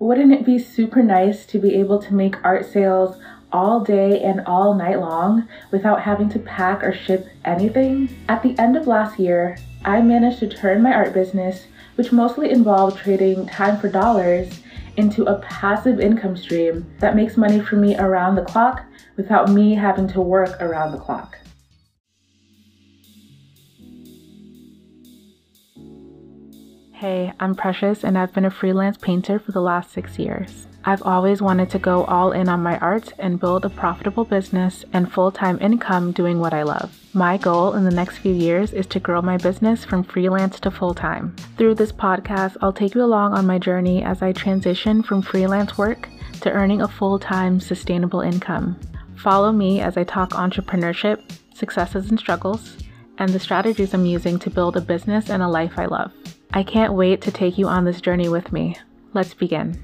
Wouldn't it be super nice to be able to make art sales all day and all night long without having to pack or ship anything? At the end of last year, I managed to turn my art business, which mostly involved trading time for dollars, into a passive income stream that makes money for me around the clock without me having to work around the clock. Hey, I'm Precious and I've been a freelance painter for the last six years. I've always wanted to go all in on my art and build a profitable business and full time income doing what I love. My goal in the next few years is to grow my business from freelance to full time. Through this podcast, I'll take you along on my journey as I transition from freelance work to earning a full time sustainable income. Follow me as I talk entrepreneurship, successes and struggles, and the strategies I'm using to build a business and a life I love. I can't wait to take you on this journey with me. Let's begin.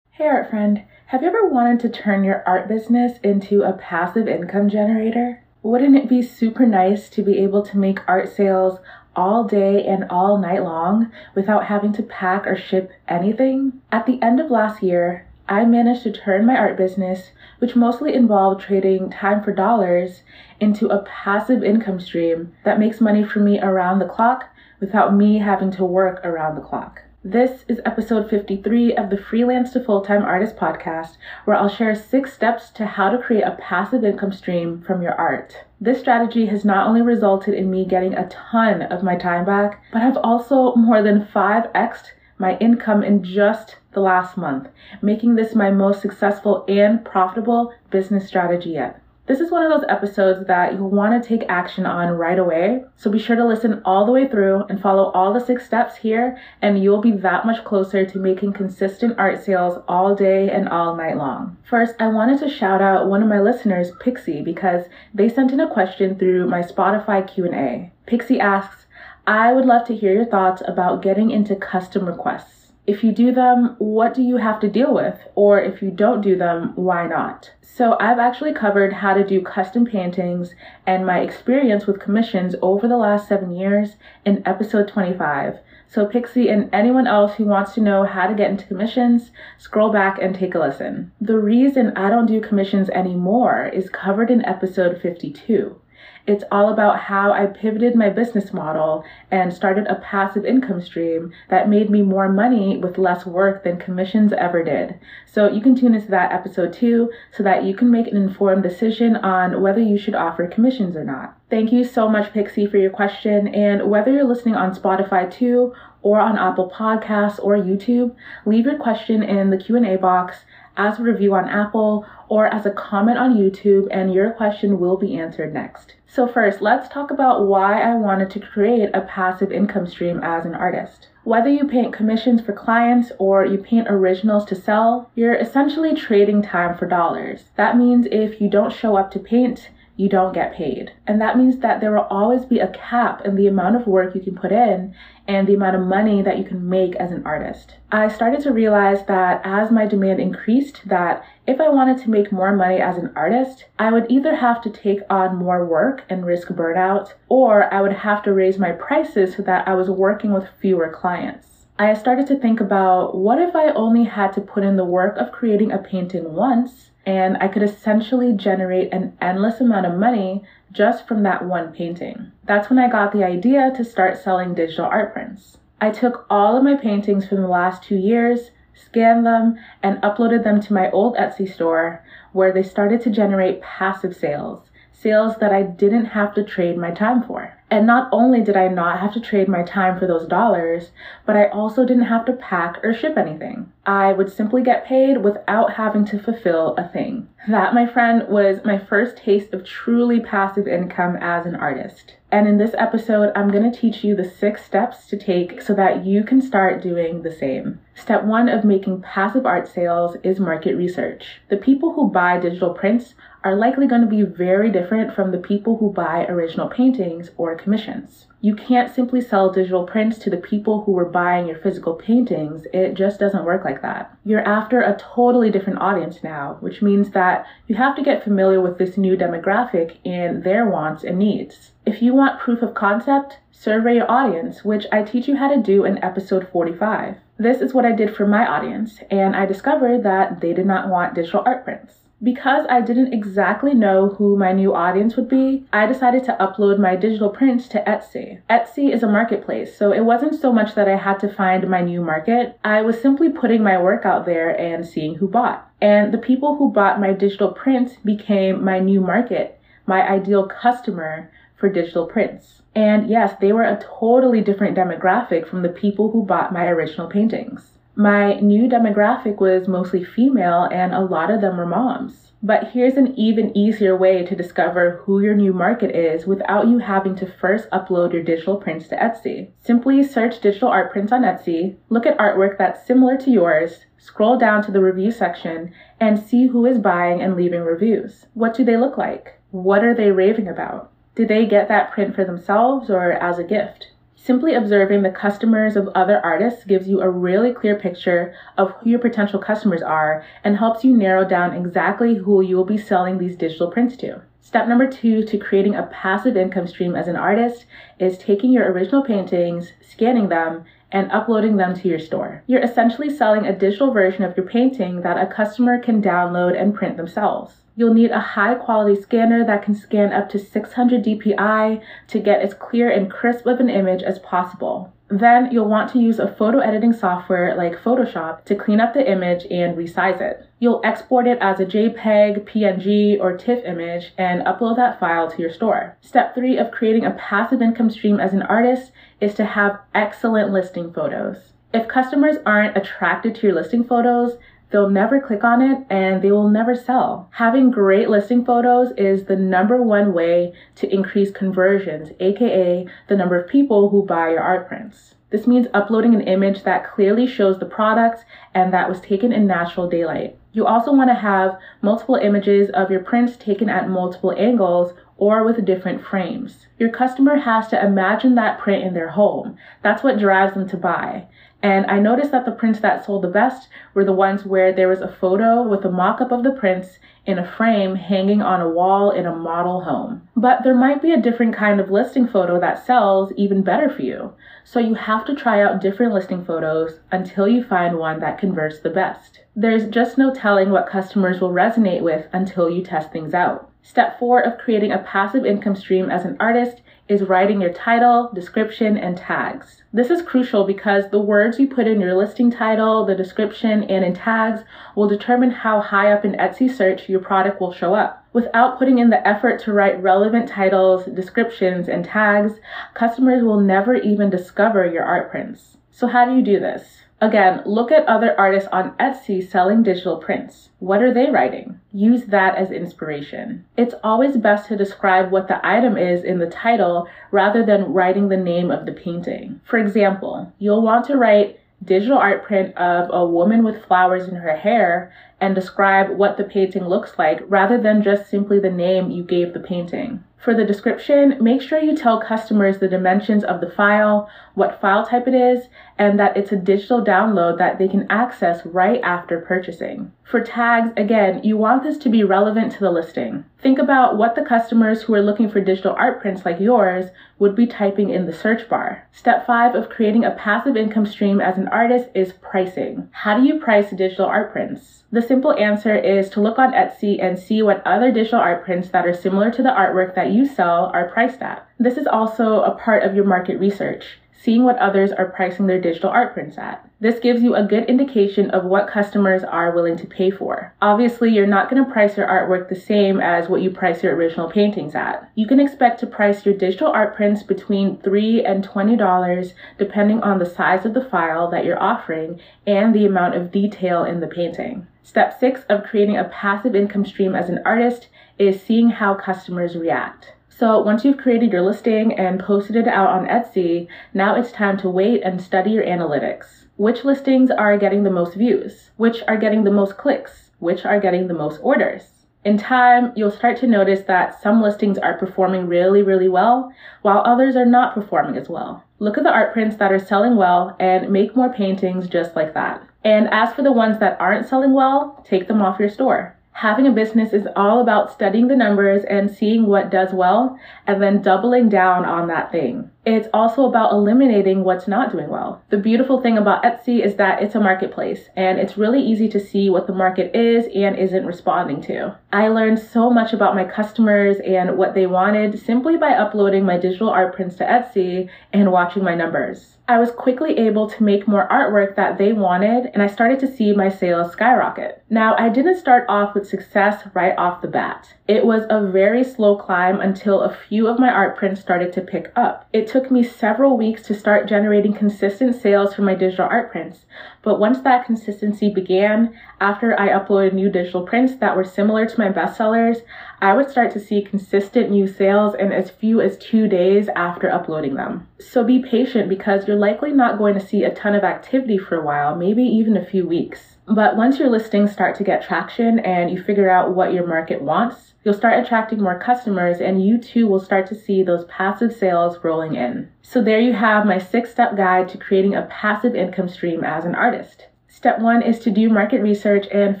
Hey, art friend. Have you ever wanted to turn your art business into a passive income generator? Wouldn't it be super nice to be able to make art sales all day and all night long without having to pack or ship anything? At the end of last year, I managed to turn my art business, which mostly involved trading time for dollars, into a passive income stream that makes money for me around the clock without me having to work around the clock. This is episode 53 of the Freelance to Full Time Artist podcast, where I'll share six steps to how to create a passive income stream from your art. This strategy has not only resulted in me getting a ton of my time back, but I've also more than 5xed my income in just the last month, making this my most successful and profitable business strategy yet. This is one of those episodes that you'll want to take action on right away. So be sure to listen all the way through and follow all the six steps here, and you'll be that much closer to making consistent art sales all day and all night long. First, I wanted to shout out one of my listeners, Pixie, because they sent in a question through my Spotify Q&A. Pixie asks, I would love to hear your thoughts about getting into custom requests. If you do them, what do you have to deal with? Or if you don't do them, why not? So, I've actually covered how to do custom paintings and my experience with commissions over the last seven years in episode 25. So, Pixie and anyone else who wants to know how to get into commissions, scroll back and take a listen. The reason I don't do commissions anymore is covered in episode 52. It's all about how I pivoted my business model and started a passive income stream that made me more money with less work than commissions ever did. So you can tune into that episode too so that you can make an informed decision on whether you should offer commissions or not. Thank you so much, Pixie, for your question. And whether you're listening on Spotify too, or on Apple Podcasts or YouTube, leave your question in the Q&A box as a review on Apple or as a comment on YouTube, and your question will be answered next. So, first, let's talk about why I wanted to create a passive income stream as an artist. Whether you paint commissions for clients or you paint originals to sell, you're essentially trading time for dollars. That means if you don't show up to paint, you don't get paid. And that means that there will always be a cap in the amount of work you can put in and the amount of money that you can make as an artist. I started to realize that as my demand increased that if I wanted to make more money as an artist, I would either have to take on more work and risk burnout or I would have to raise my prices so that I was working with fewer clients. I started to think about what if I only had to put in the work of creating a painting once and I could essentially generate an endless amount of money just from that one painting. That's when I got the idea to start selling digital art prints. I took all of my paintings from the last two years, scanned them, and uploaded them to my old Etsy store where they started to generate passive sales, sales that I didn't have to trade my time for. And not only did I not have to trade my time for those dollars, but I also didn't have to pack or ship anything. I would simply get paid without having to fulfill a thing. That, my friend, was my first taste of truly passive income as an artist. And in this episode, I'm going to teach you the six steps to take so that you can start doing the same. Step one of making passive art sales is market research. The people who buy digital prints are likely going to be very different from the people who buy original paintings or commissions. You can't simply sell digital prints to the people who were buying your physical paintings. It just doesn't work like that. You're after a totally different audience now, which means that you have to get familiar with this new demographic and their wants and needs. If you want proof of concept, Survey your audience, which I teach you how to do in episode 45. This is what I did for my audience, and I discovered that they did not want digital art prints. Because I didn't exactly know who my new audience would be, I decided to upload my digital prints to Etsy. Etsy is a marketplace, so it wasn't so much that I had to find my new market. I was simply putting my work out there and seeing who bought. And the people who bought my digital prints became my new market, my ideal customer for digital prints. And yes, they were a totally different demographic from the people who bought my original paintings. My new demographic was mostly female, and a lot of them were moms. But here's an even easier way to discover who your new market is without you having to first upload your digital prints to Etsy. Simply search digital art prints on Etsy, look at artwork that's similar to yours, scroll down to the review section, and see who is buying and leaving reviews. What do they look like? What are they raving about? Did they get that print for themselves or as a gift? Simply observing the customers of other artists gives you a really clear picture of who your potential customers are and helps you narrow down exactly who you will be selling these digital prints to. Step number two to creating a passive income stream as an artist is taking your original paintings, scanning them, and uploading them to your store. You're essentially selling a digital version of your painting that a customer can download and print themselves. You'll need a high quality scanner that can scan up to 600 dpi to get as clear and crisp of an image as possible. Then you'll want to use a photo editing software like Photoshop to clean up the image and resize it. You'll export it as a JPEG, PNG, or TIFF image and upload that file to your store. Step three of creating a passive income stream as an artist is to have excellent listing photos. If customers aren't attracted to your listing photos, They'll never click on it and they will never sell. Having great listing photos is the number one way to increase conversions, aka the number of people who buy your art prints. This means uploading an image that clearly shows the product and that was taken in natural daylight. You also want to have multiple images of your prints taken at multiple angles or with different frames. Your customer has to imagine that print in their home. That's what drives them to buy. And I noticed that the prints that sold the best were the ones where there was a photo with a mock up of the prints in a frame hanging on a wall in a model home. But there might be a different kind of listing photo that sells even better for you. So you have to try out different listing photos until you find one that converts the best. There's just no telling what customers will resonate with until you test things out. Step four of creating a passive income stream as an artist is writing your title, description, and tags. This is crucial because the words you put in your listing title, the description, and in tags will determine how high up in Etsy search your product will show up. Without putting in the effort to write relevant titles, descriptions, and tags, customers will never even discover your art prints. So how do you do this? Again, look at other artists on Etsy selling digital prints. What are they writing? Use that as inspiration. It's always best to describe what the item is in the title rather than writing the name of the painting. For example, you'll want to write digital art print of a woman with flowers in her hair and describe what the painting looks like rather than just simply the name you gave the painting. For the description, make sure you tell customers the dimensions of the file, what file type it is, and that it's a digital download that they can access right after purchasing. For tags, again, you want this to be relevant to the listing. Think about what the customers who are looking for digital art prints like yours would be typing in the search bar. Step five of creating a passive income stream as an artist is pricing. How do you price digital art prints? The simple answer is to look on Etsy and see what other digital art prints that are similar to the artwork that you sell are priced at. This is also a part of your market research seeing what others are pricing their digital art prints at. This gives you a good indication of what customers are willing to pay for. Obviously, you're not going to price your artwork the same as what you price your original paintings at. You can expect to price your digital art prints between 3 and $20 depending on the size of the file that you're offering and the amount of detail in the painting. Step six of creating a passive income stream as an artist is seeing how customers react. So once you've created your listing and posted it out on Etsy, now it's time to wait and study your analytics. Which listings are getting the most views? Which are getting the most clicks? Which are getting the most orders? In time, you'll start to notice that some listings are performing really, really well, while others are not performing as well. Look at the art prints that are selling well and make more paintings just like that. And as for the ones that aren't selling well, take them off your store. Having a business is all about studying the numbers and seeing what does well and then doubling down on that thing. It's also about eliminating what's not doing well. The beautiful thing about Etsy is that it's a marketplace and it's really easy to see what the market is and isn't responding to. I learned so much about my customers and what they wanted simply by uploading my digital art prints to Etsy and watching my numbers. I was quickly able to make more artwork that they wanted, and I started to see my sales skyrocket. Now, I didn't start off with success right off the bat. It was a very slow climb until a few of my art prints started to pick up. It took me several weeks to start generating consistent sales for my digital art prints, but once that consistency began, after I uploaded new digital prints that were similar to my bestsellers, I would start to see consistent new sales in as few as two days after uploading them. So be patient because you're likely not going to see a ton of activity for a while, maybe even a few weeks. But once your listings start to get traction and you figure out what your market wants, you'll start attracting more customers and you too will start to see those passive sales rolling in. So there you have my six step guide to creating a passive income stream as an artist. Step one is to do market research and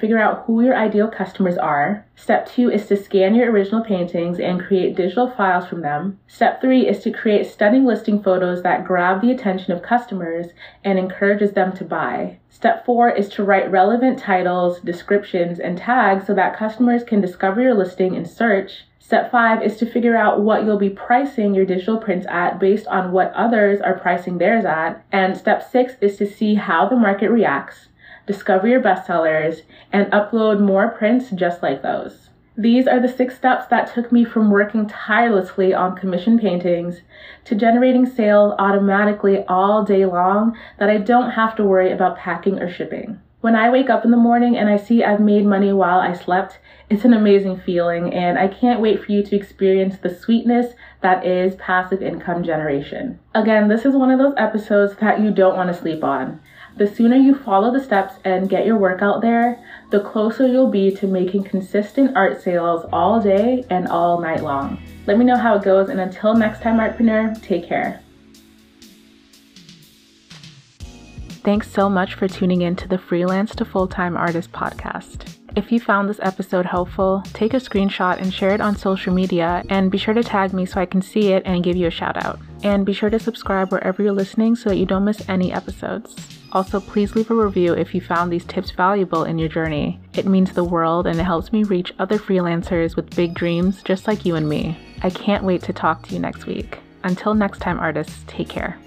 figure out who your ideal customers are. Step two is to scan your original paintings and create digital files from them. Step three is to create stunning listing photos that grab the attention of customers and encourages them to buy. Step four is to write relevant titles, descriptions, and tags so that customers can discover your listing in search. Step five is to figure out what you'll be pricing your digital prints at based on what others are pricing theirs at. And step six is to see how the market reacts, discover your bestsellers, and upload more prints just like those. These are the six steps that took me from working tirelessly on commission paintings to generating sales automatically all day long that I don't have to worry about packing or shipping. When I wake up in the morning and I see I've made money while I slept, it's an amazing feeling, and I can't wait for you to experience the sweetness that is passive income generation. Again, this is one of those episodes that you don't want to sleep on. The sooner you follow the steps and get your work out there, the closer you'll be to making consistent art sales all day and all night long. Let me know how it goes, and until next time, Artpreneur, take care. Thanks so much for tuning in to the Freelance to Full Time Artist podcast. If you found this episode helpful, take a screenshot and share it on social media, and be sure to tag me so I can see it and give you a shout out. And be sure to subscribe wherever you're listening so that you don't miss any episodes. Also, please leave a review if you found these tips valuable in your journey. It means the world and it helps me reach other freelancers with big dreams just like you and me. I can't wait to talk to you next week. Until next time, artists, take care.